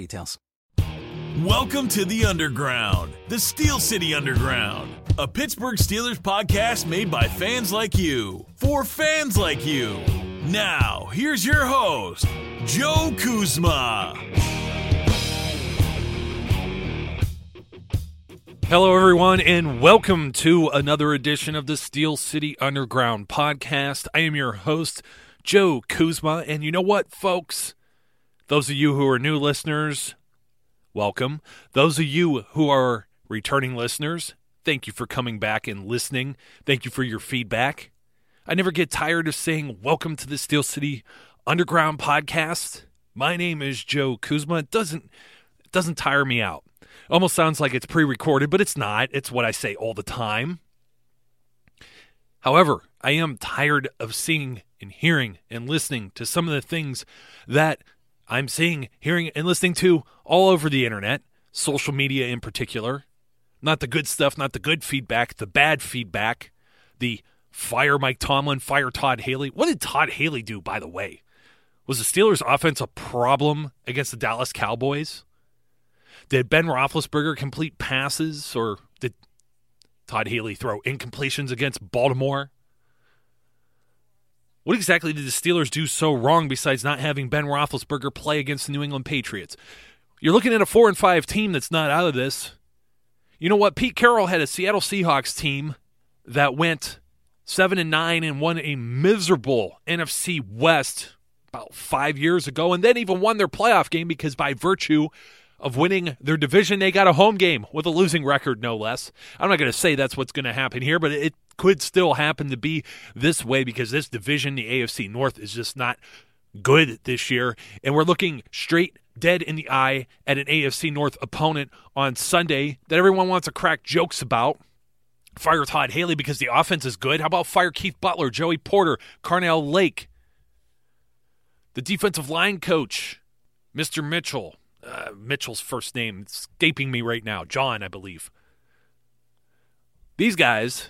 details. Welcome to the Underground, the Steel City Underground, a Pittsburgh Steelers podcast made by fans like you, for fans like you. Now, here's your host, Joe Kuzma. Hello, everyone, and welcome to another edition of the Steel City Underground podcast. I am your host, Joe Kuzma, and you know what, folks? Those of you who are new listeners, welcome. Those of you who are returning listeners, thank you for coming back and listening. Thank you for your feedback. I never get tired of saying welcome to the Steel City Underground podcast. My name is Joe Kuzma. It doesn't it doesn't tire me out. Almost sounds like it's pre-recorded, but it's not. It's what I say all the time. However, I am tired of seeing and hearing and listening to some of the things that I'm seeing, hearing, and listening to all over the internet, social media in particular. Not the good stuff, not the good feedback, the bad feedback, the fire Mike Tomlin, fire Todd Haley. What did Todd Haley do, by the way? Was the Steelers' offense a problem against the Dallas Cowboys? Did Ben Roethlisberger complete passes, or did Todd Haley throw incompletions against Baltimore? What exactly did the Steelers do so wrong besides not having Ben Roethlisberger play against the New England Patriots? You're looking at a four and five team that's not out of this. You know what? Pete Carroll had a Seattle Seahawks team that went seven and nine and won a miserable NFC West about five years ago, and then even won their playoff game because by virtue of winning their division, they got a home game with a losing record, no less. I'm not going to say that's what's going to happen here, but it could still happen to be this way because this division, the AFC North, is just not good this year. And we're looking straight dead in the eye at an AFC North opponent on Sunday that everyone wants to crack jokes about. Fire Todd Haley because the offense is good. How about fire Keith Butler, Joey Porter, Carnell Lake? The defensive line coach, Mr. Mitchell. Uh, Mitchell's first name escaping me right now. John, I believe. These guys,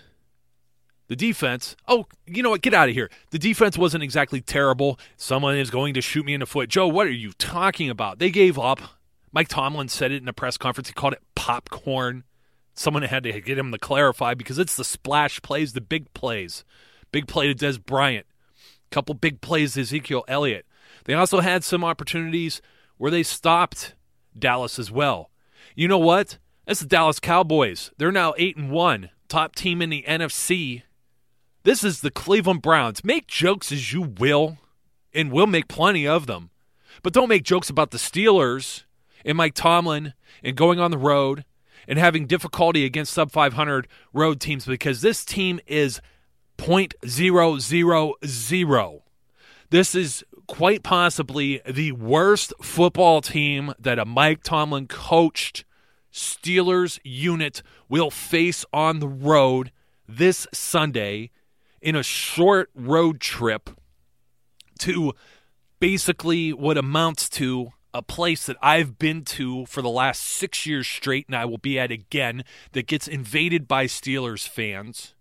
the defense, oh, you know what? Get out of here. The defense wasn't exactly terrible. Someone is going to shoot me in the foot. Joe, what are you talking about? They gave up. Mike Tomlin said it in a press conference. He called it popcorn. Someone had to get him to clarify because it's the splash plays, the big plays. Big play to Dez Bryant. Couple big plays to Ezekiel Elliott. They also had some opportunities where they stopped Dallas as well. You know what? That's the Dallas Cowboys. They're now 8 and 1, top team in the NFC. This is the Cleveland Browns. Make jokes as you will, and we'll make plenty of them. But don't make jokes about the Steelers and Mike Tomlin and going on the road and having difficulty against sub 500 road teams because this team is 0.000. This is quite possibly the worst football team that a Mike Tomlin coached Steelers unit will face on the road this Sunday in a short road trip to basically what amounts to a place that I've been to for the last six years straight, and I will be at again, that gets invaded by Steelers fans.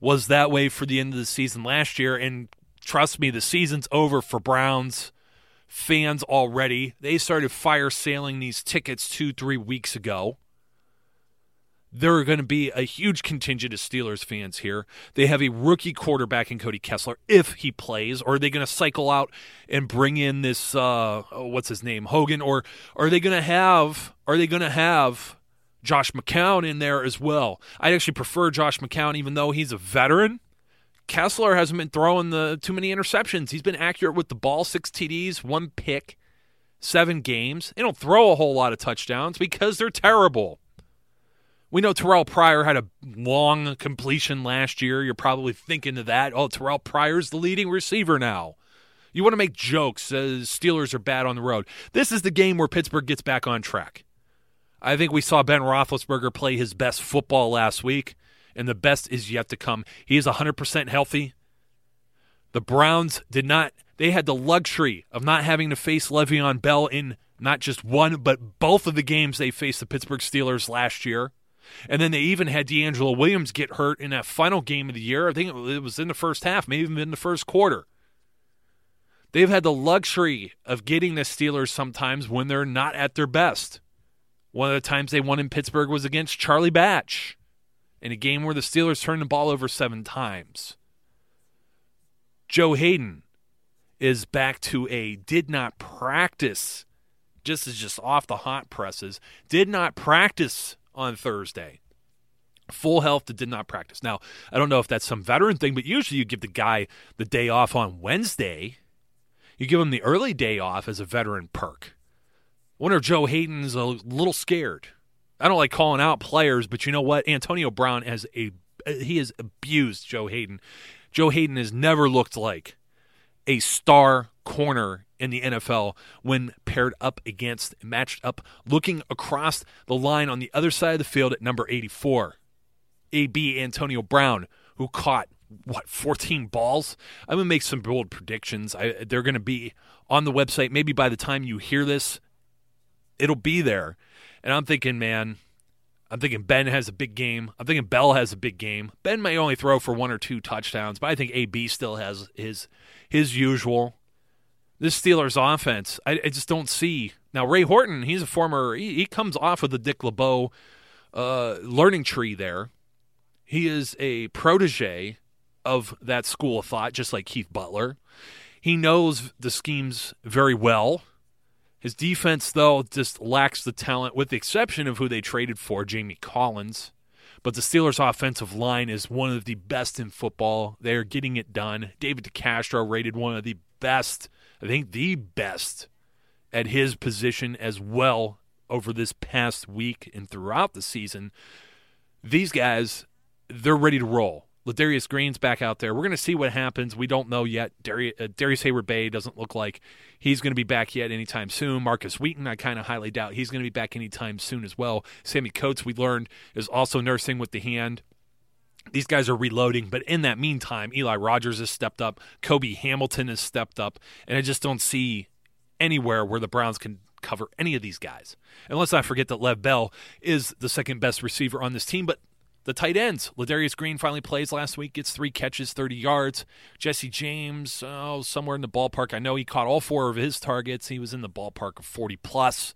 Was that way for the end of the season last year, and trust me, the season's over for Browns fans already. They started fire sailing these tickets two, three weeks ago. There are going to be a huge contingent of Steelers fans here. They have a rookie quarterback in Cody Kessler, if he plays, or are they going to cycle out and bring in this uh, what's his name Hogan, or are they going to have are they going to have Josh McCown in there as well? I actually prefer Josh McCown, even though he's a veteran. Kessler hasn't been throwing the too many interceptions. He's been accurate with the ball, six TDs, one pick, seven games. They don't throw a whole lot of touchdowns because they're terrible. We know Terrell Pryor had a long completion last year. You're probably thinking of that. Oh, Terrell Pryor's the leading receiver now. You want to make jokes as Steelers are bad on the road. This is the game where Pittsburgh gets back on track. I think we saw Ben Roethlisberger play his best football last week, and the best is yet to come. He is 100% healthy. The Browns did not, they had the luxury of not having to face Le'Veon Bell in not just one, but both of the games they faced the Pittsburgh Steelers last year. And then they even had DeAngelo Williams get hurt in that final game of the year. I think it was in the first half, maybe even in the first quarter. They've had the luxury of getting the Steelers sometimes when they're not at their best. One of the times they won in Pittsburgh was against Charlie Batch in a game where the Steelers turned the ball over seven times. Joe Haden is back to a did not practice, just as just off the hot presses, did not practice on Thursday. Full health did not practice. Now, I don't know if that's some veteran thing, but usually you give the guy the day off on Wednesday. You give him the early day off as a veteran perk. I wonder if Joe Haden's a little scared. I don't like calling out players, but you know what? Antonio Brown has a he has abused Joe Haden. Joe Haden has never looked like a star corner in the NFL when paired up against, matched up, looking across the line on the other side of the field at number 84. AB Antonio Brown, who caught, what, 14 balls? I'm going to make some bold predictions. I, they're going to be on the website. Maybe by the time you hear this, it'll be there. And I'm thinking, man, I'm thinking Ben has a big game. I'm thinking Bell has a big game. Ben may only throw for one or two touchdowns, but I think AB still has his his usual this Steelers offense, I, I, just don't see. Now, Ray Horton, he's a former, he, he comes off of the Dick LeBeau uh, learning tree there. He is a protege of that school of thought, just like Keith Butler. He knows the schemes very well. His defense, though, just lacks the talent, with the exception of who they traded for, Jamie Collins. But the Steelers' offensive line is one of the best in football. They're getting it done. David DeCastro rated one of the best I think the best at his position as well over this past week and throughout the season. These guys, they're ready to roll. Ladarius Green's back out there. We're going to see what happens. We don't know yet. Darrius, uh, Darrius Heyward Bey doesn't look like he's going to be back yet anytime soon. Markus Wheaton, I kind of highly doubt he's going to be back anytime soon as well. Sammy Coates, we learned, is also nursing with the hand. These guys are reloading, but in that meantime, Eli Rogers has stepped up, Cobi Hamilton has stepped up, and I just don't see anywhere where the Browns can cover any of these guys. Unless I forget that Lev Bell is the second best receiver on this team, but the tight ends. Ladarius Green finally plays last week, gets three catches, 30 yards. Jesse James, oh, somewhere in the ballpark. I know he caught all four of his targets. He was in the ballpark of 40 plus.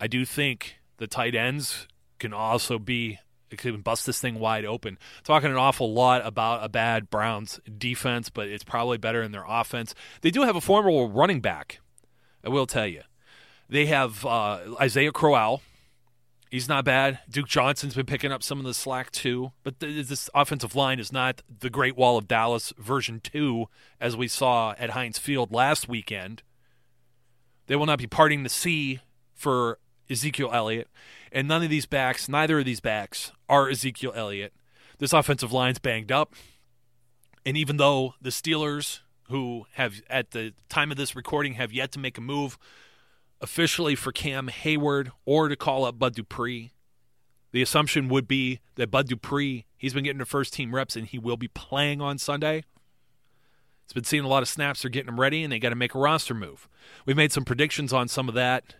I do think the tight ends can also be it could bust this thing wide open. Talking an awful lot about a bad Browns defense, but it's probably better in their offense. They do have a formidable running back. I will tell you. They have uh, Isaiah Crowell, He's not bad. Duke Johnson's been picking up some of the slack too, but th- this offensive line is not the Great Wall of Dallas version 2 as we saw at Heinz Field last weekend. They will not be parting the sea for Ezekiel Elliott, and none of these backs, neither of these backs are Ezekiel Elliott. This offensive line's banged up. And even though the Steelers, who have at the time of this recording have yet to make a move officially for Cam Heyward or to call up Bud Dupree. The assumption would be that Bud Dupree, he's been getting the first team reps and he will be playing on Sunday. He's been seeing a lot of snaps. They're getting him ready and they got to make a roster move. We've made some predictions on some of that.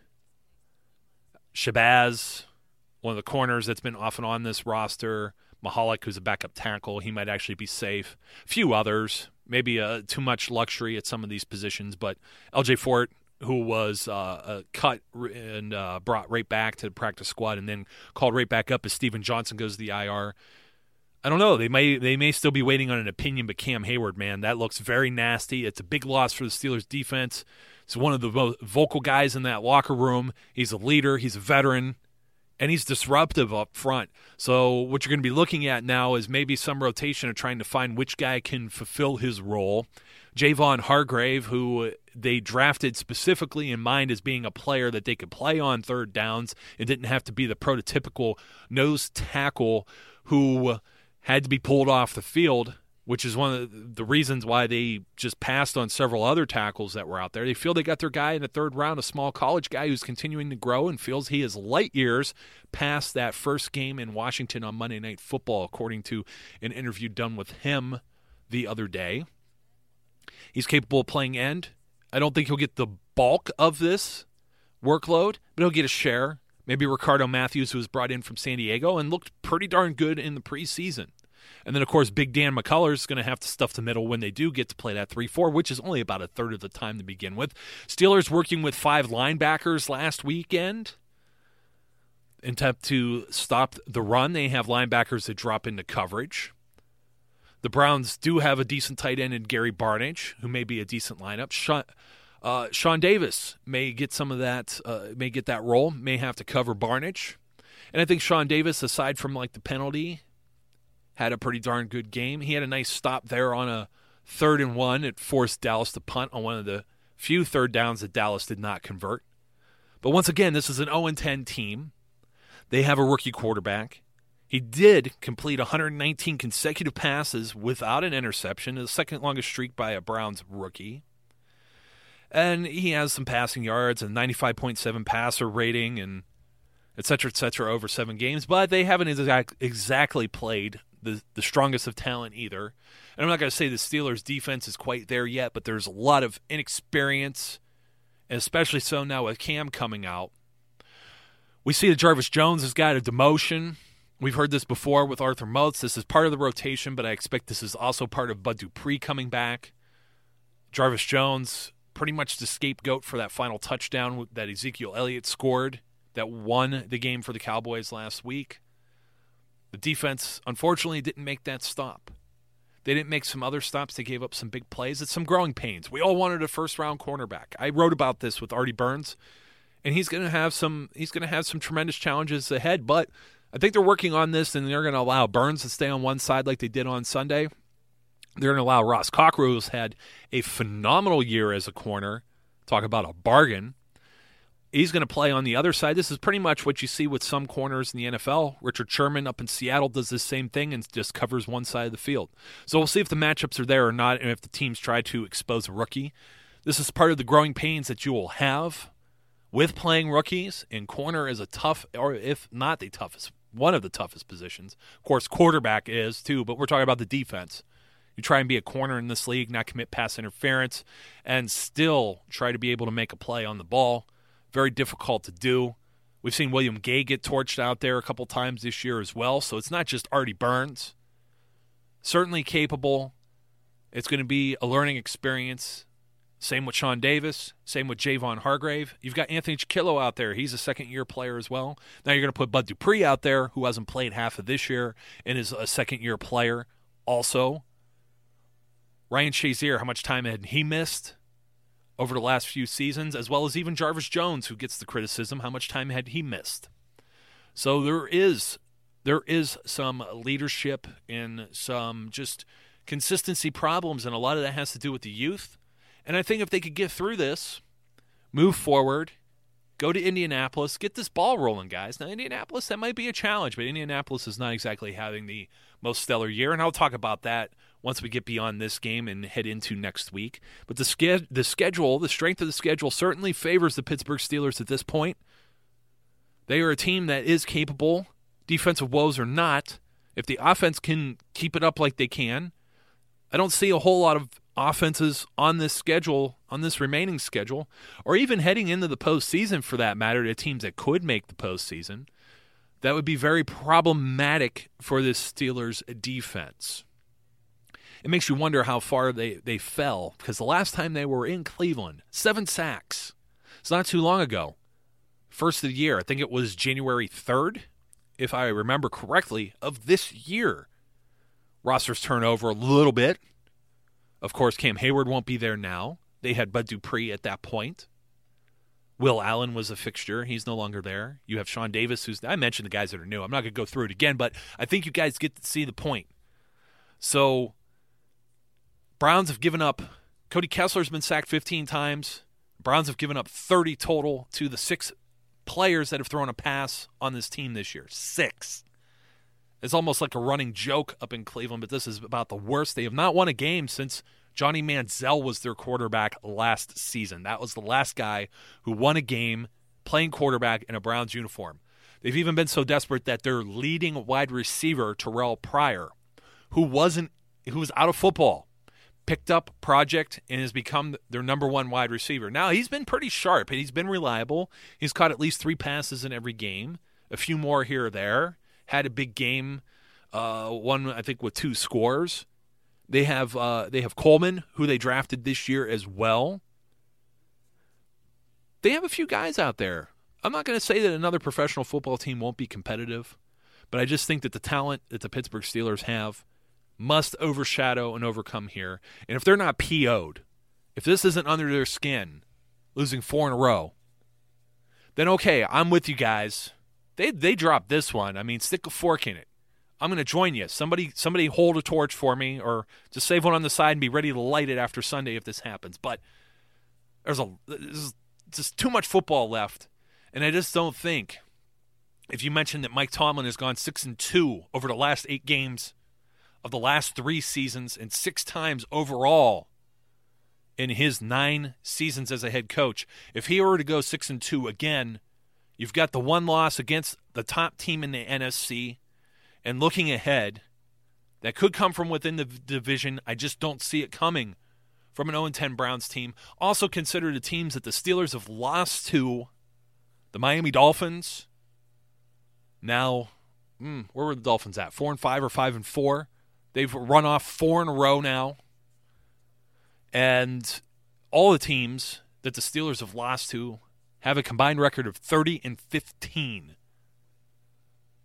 Shabazz, one of the corners that's been off and on this roster. Mahalik, who's a backup tackle, he might actually be safe. A few others, maybe uh, too much luxury at some of these positions, but LJ Fort, who was uh, uh, cut and uh, brought right back to the practice squad and then called right back up as Steven Johnson goes to the IR. I don't know. They may they may still be waiting on an opinion, but Cam Heyward, man, that looks very nasty. It's a big loss for the Steelers defense. He's one of the most vocal guys in that locker room. He's a leader. He's a veteran and he's disruptive up front. So what you're going to be looking at now is maybe some rotation of trying to find which guy can fulfill his role. Javon Hargrave, who they drafted specifically in mind as being a player that they could play on third downs and didn't have to be the prototypical nose tackle who had to be pulled off the field which is one of the reasons why they just passed on several other tackles that were out there. They feel they got their guy in the third round, a small college guy who's continuing to grow and feels he is light years past that first game in Washington on Monday Night Football, according to an interview done with him the other day. He's capable of playing end. I don't think he'll get the bulk of this workload, but he'll get a share. Maybe Ricardo Matthews, who was brought in from San Diego and looked pretty darn good in the preseason. And then, of course, Big Dan McCullers is going to have to stuff the middle when they do get to play that 3 4, which is only about a third of the time to begin with. Steelers working with five linebackers last weekend. Attempt to stop the run, they have linebackers that drop into coverage. The Browns do have a decent tight end in Gary Barnidge, who may be a decent lineup. Sean, uh, Sean Davis may get some of that, uh, may get that role, may have to cover Barnidge. And I think Sean Davis, aside from like the penalty had a pretty darn good game. He had a nice stop there on a third and one. It forced Dallas to punt on one of the few third downs that Dallas did not convert. But once again, this is an 0 10 team. They have a rookie quarterback. He did complete 119 consecutive passes without an interception, the second longest streak by a Browns rookie. And he has some passing yards and 95.7 passer rating and et cetera, et cetera, over seven games. But they haven't exact, exactly played the, the strongest of talent either. And I'm not going to say the Steelers' defense is quite there yet, but there's a lot of inexperience, and especially so now with Cam coming out. We see that Jarvis Jones has got a demotion. We've heard this before with Arthur Moats. This is part of the rotation, but I expect this is also part of Bud Dupree coming back. Jarvis Jones, pretty much the scapegoat for that final touchdown that Ezekiel Elliott scored that won the game for the Cowboys last week. The defense, unfortunately, didn't make that stop. They didn't make some other stops. They gave up some big plays. It's some growing pains. We all wanted a first round cornerback. I wrote about this with Artie Burns, and he's going to have some. He's going to have some tremendous challenges ahead. But I think they're working on this, and they're going to allow Burns to stay on one side like they did on Sunday. They're going to allow Ross Cockrell, who's had a phenomenal year as a corner. Talk about a bargain he's going to play on the other side. This is pretty much what you see with some corners in the NFL. Richard Sherman up in Seattle does the same thing and just covers one side of the field. So we'll see if the matchups are there or not, and if the teams try to expose a rookie. This is part of the growing pains that you will have with playing rookies. And corner is a tough, or if not the toughest, one of the toughest positions. Of course, quarterback is too, but we're talking about the defense. You try and be a corner in this league, not commit pass interference, and still try to be able to make a play on the ball very difficult to do. We've seen William Gay get torched out there a couple times this year as well, so it's not just Artie Burns. Certainly capable. It's going to be a learning experience. Same with Sean Davis. Same with Javon Hargrave. You've got Anthony Chickillo out there. He's a second year player as well. Now you're going to put Bud Dupree out there, who hasn't played half of this year and is a second year player also. Ryan Shazier, how much time had he missed? Over the last few seasons, as well as even Jarvis Jones, who gets the criticism. How much time had he missed? So there is there is some leadership and some just consistency problems, and a lot of that has to do with the youth. And I think if they could get through this, move forward, go to Indianapolis, get this ball rolling, guys. Now, Indianapolis, that might be a challenge, but Indianapolis is not exactly having the most stellar year, and I'll talk about that once we get beyond this game and head into next week. But the, ske- the schedule, the strength of the schedule, certainly favors the Pittsburgh Steelers at this point. They are a team that is capable, defensive woes or not. If the offense can keep it up like they can, I don't see a whole lot of offenses on this schedule, on this remaining schedule, or even heading into the postseason for that matter, to teams that could make the postseason. That would be very problematic for this Steelers' defense. It makes you wonder how far they, they fell because the last time they were in Cleveland, seven sacks. It's not too long ago. First of the year, I think it was January 3rd, if I remember correctly, of this year. Rosters turnover a little bit. Of course, Cam Heyward won't be there now. They had Bud Dupree at that point. Will Allen was a fixture. He's no longer there. You have Sean Davis, who's I mentioned the guys that are new. I'm not going to go through it again, but I think you guys get to see the point. So, Browns have given up. Cody Kessler's been sacked 15 times. Browns have given up 30 total to the six players that have thrown a pass on this team this year. Six. It's almost like a running joke up in Cleveland, but this is about the worst. They have not won a game since Johnny Manziel was their quarterback last season. That was the last guy who won a game playing quarterback in a Browns uniform. They've even been so desperate that their leading wide receiver, Terrell Pryor, who wasn't who was out of football, picked up project and has become their number one wide receiver. Now he's been pretty sharp and he's been reliable. He's caught at least three passes in every game, a few more here or there. Had a big game, uh, one I think with two scores. They have uh, they have Coleman, who they drafted this year as well. They have a few guys out there. I'm not going to say that another professional football team won't be competitive, but I just think that the talent that the Pittsburgh Steelers have must overshadow and overcome here. And if they're not PO'd, if this isn't under their skin, losing four in a row, then okay, I'm with you guys. They they dropped this one. I mean, stick a fork in it. I'm going to join you. Somebody somebody hold a torch for me, or just save one on the side and be ready to light it after Sunday if this happens. But there's a there's just too much football left, and I just don't think. If you mentioned that Mike Tomlin has gone six and two over the last eight games of the last three seasons, and six times overall in his nine seasons as a head coach, if he were to go six and two again, you've got the one loss against the top team in the NFC and looking ahead, that could come from within the division. I just don't see it coming from an 0 10 Browns team. Also, consider the teams that the Steelers have lost to the Miami Dolphins. Now, hmm, where were the Dolphins at? Four and five or five and four? They've run off four in a row now. And all the teams that the Steelers have lost to have a combined record of 30 and 15.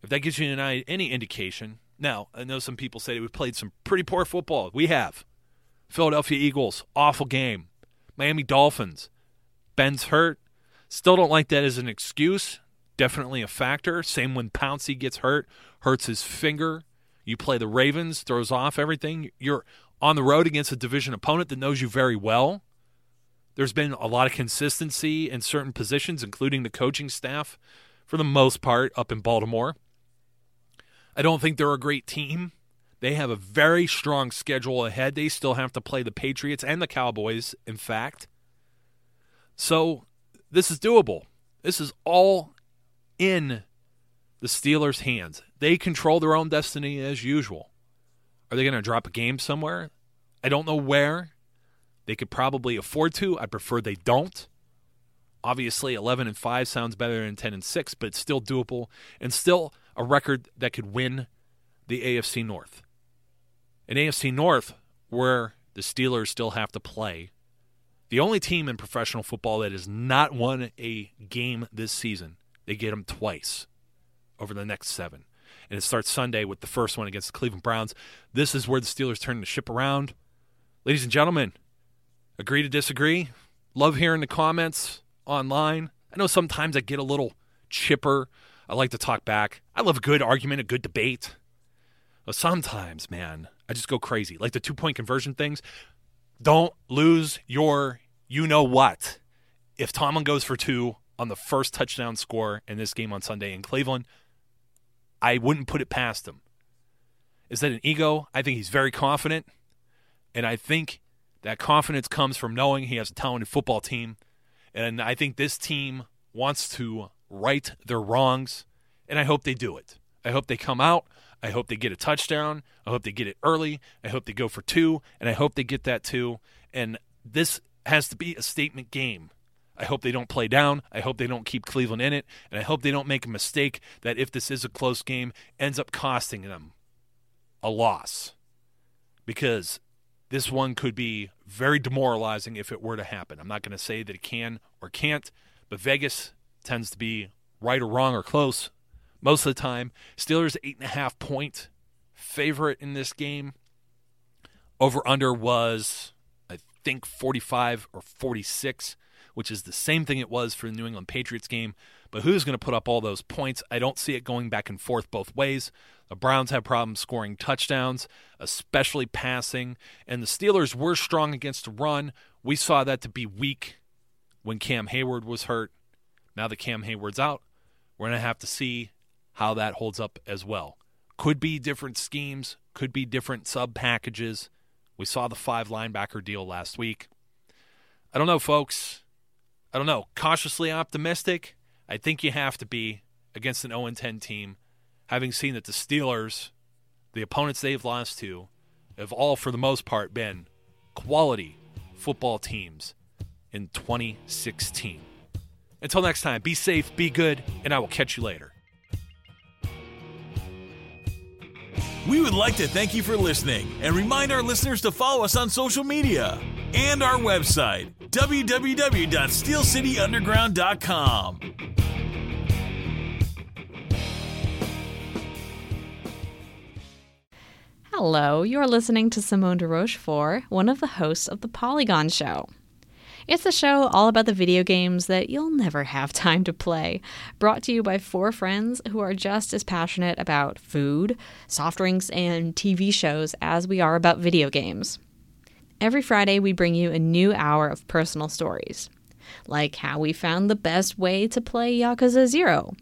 If that gives you an, any indication. Now, I know some people say we've played some pretty poor football. We have. Philadelphia Eagles, awful game. Miami Dolphins, Ben's hurt. Still don't like that as an excuse. Definitely a factor. Same when Pouncey gets hurt, hurts his finger. You play the Ravens, throws off everything. You're on the road against a division opponent that knows you very well. There's been a lot of consistency in certain positions, including the coaching staff, for the most part, up in Baltimore. I don't think they're a great team. They have a very strong schedule ahead. They still have to play the Patriots and the Cowboys, in fact. So this is doable. This is all in the Steelers' hands. They control their own destiny as usual. Are they going to drop a game somewhere? I don't know where. They could probably afford to. I prefer they don't. Obviously, 11 and 5 sounds better than 10 and 6, but it's still doable and still a record that could win the AFC North. An AFC North where the Steelers still have to play. The only team in professional football that has not won a game this season, they get them twice over the next seven. And it starts Sunday with the first one against the Cleveland Browns. This is where the Steelers turn the ship around. Ladies and gentlemen, agree to disagree? Love hearing the comments online. I know sometimes I get a little chipper I like to talk back. I love a good argument, a good debate. But sometimes, man, I just go crazy. Like the two point conversion things. Don't lose your you know what. If Tomlin goes for two on the first touchdown score in this game on Sunday in Cleveland, I wouldn't put it past him. Is that an ego? I think he's very confident. And I think that confidence comes from knowing he has a talented football team. And I think this team wants to right their wrongs. And I hope they do it. I hope they come out. I hope they get a touchdown. I hope they get it early. I hope they go for two. And I hope they get that too. And this has to be a statement game. I hope they don't play down. I hope they don't keep Cleveland in it. And I hope they don't make a mistake that, if this is a close game, ends up costing them a loss. Because this one could be very demoralizing if it were to happen. I'm not going to say that it can or can't, but Vegas tends to be right or wrong or close most of the time. Steelers eight and a half point favorite in this game. Over under was I think 45 or 46, which is the same thing it was for the New England Patriots game. But who's going to put up all those points? I don't see it going back and forth both ways. The Browns have problems scoring touchdowns, especially passing, and the Steelers were strong against the run. We saw that to be weak when Cam Heyward was hurt. Now that Cam Heyward's out, we're going to have to see how that holds up as well. Could be different schemes, could be different sub packages. We saw the five linebacker deal last week. I don't know, folks. I don't know. Cautiously optimistic. I think you have to be against an 0 10 team having seen that the Steelers, the opponents they've lost to, have all, for the most part, been quality football teams in 2016. Until next time, be safe, be good, and I will catch you later. We would like to thank you for listening and remind our listeners to follow us on social media and our website, www.steelcityunderground.com. Hello, you're listening to Simone de Rochefort, one of the hosts of The Polygon Show. It's a show all about the video games that you'll never have time to play, brought to you by four friends who are just as passionate about food, soft drinks, and TV shows as we are about video games. Every Friday, we bring you a new hour of personal stories, like how we found the best way to play Yakuza Zero,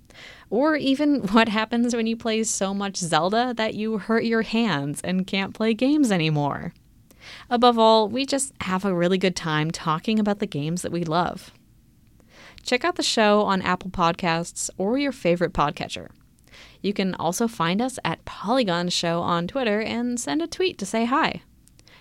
or even what happens when you play so much Zelda that you hurt your hands and can't play games anymore. Above all, we just have a really good time talking about the games that we love. Check out the show on Apple Podcasts or your favorite podcatcher. You can also find us at Polygon Show on Twitter and send a tweet to say hi.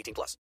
18 plus.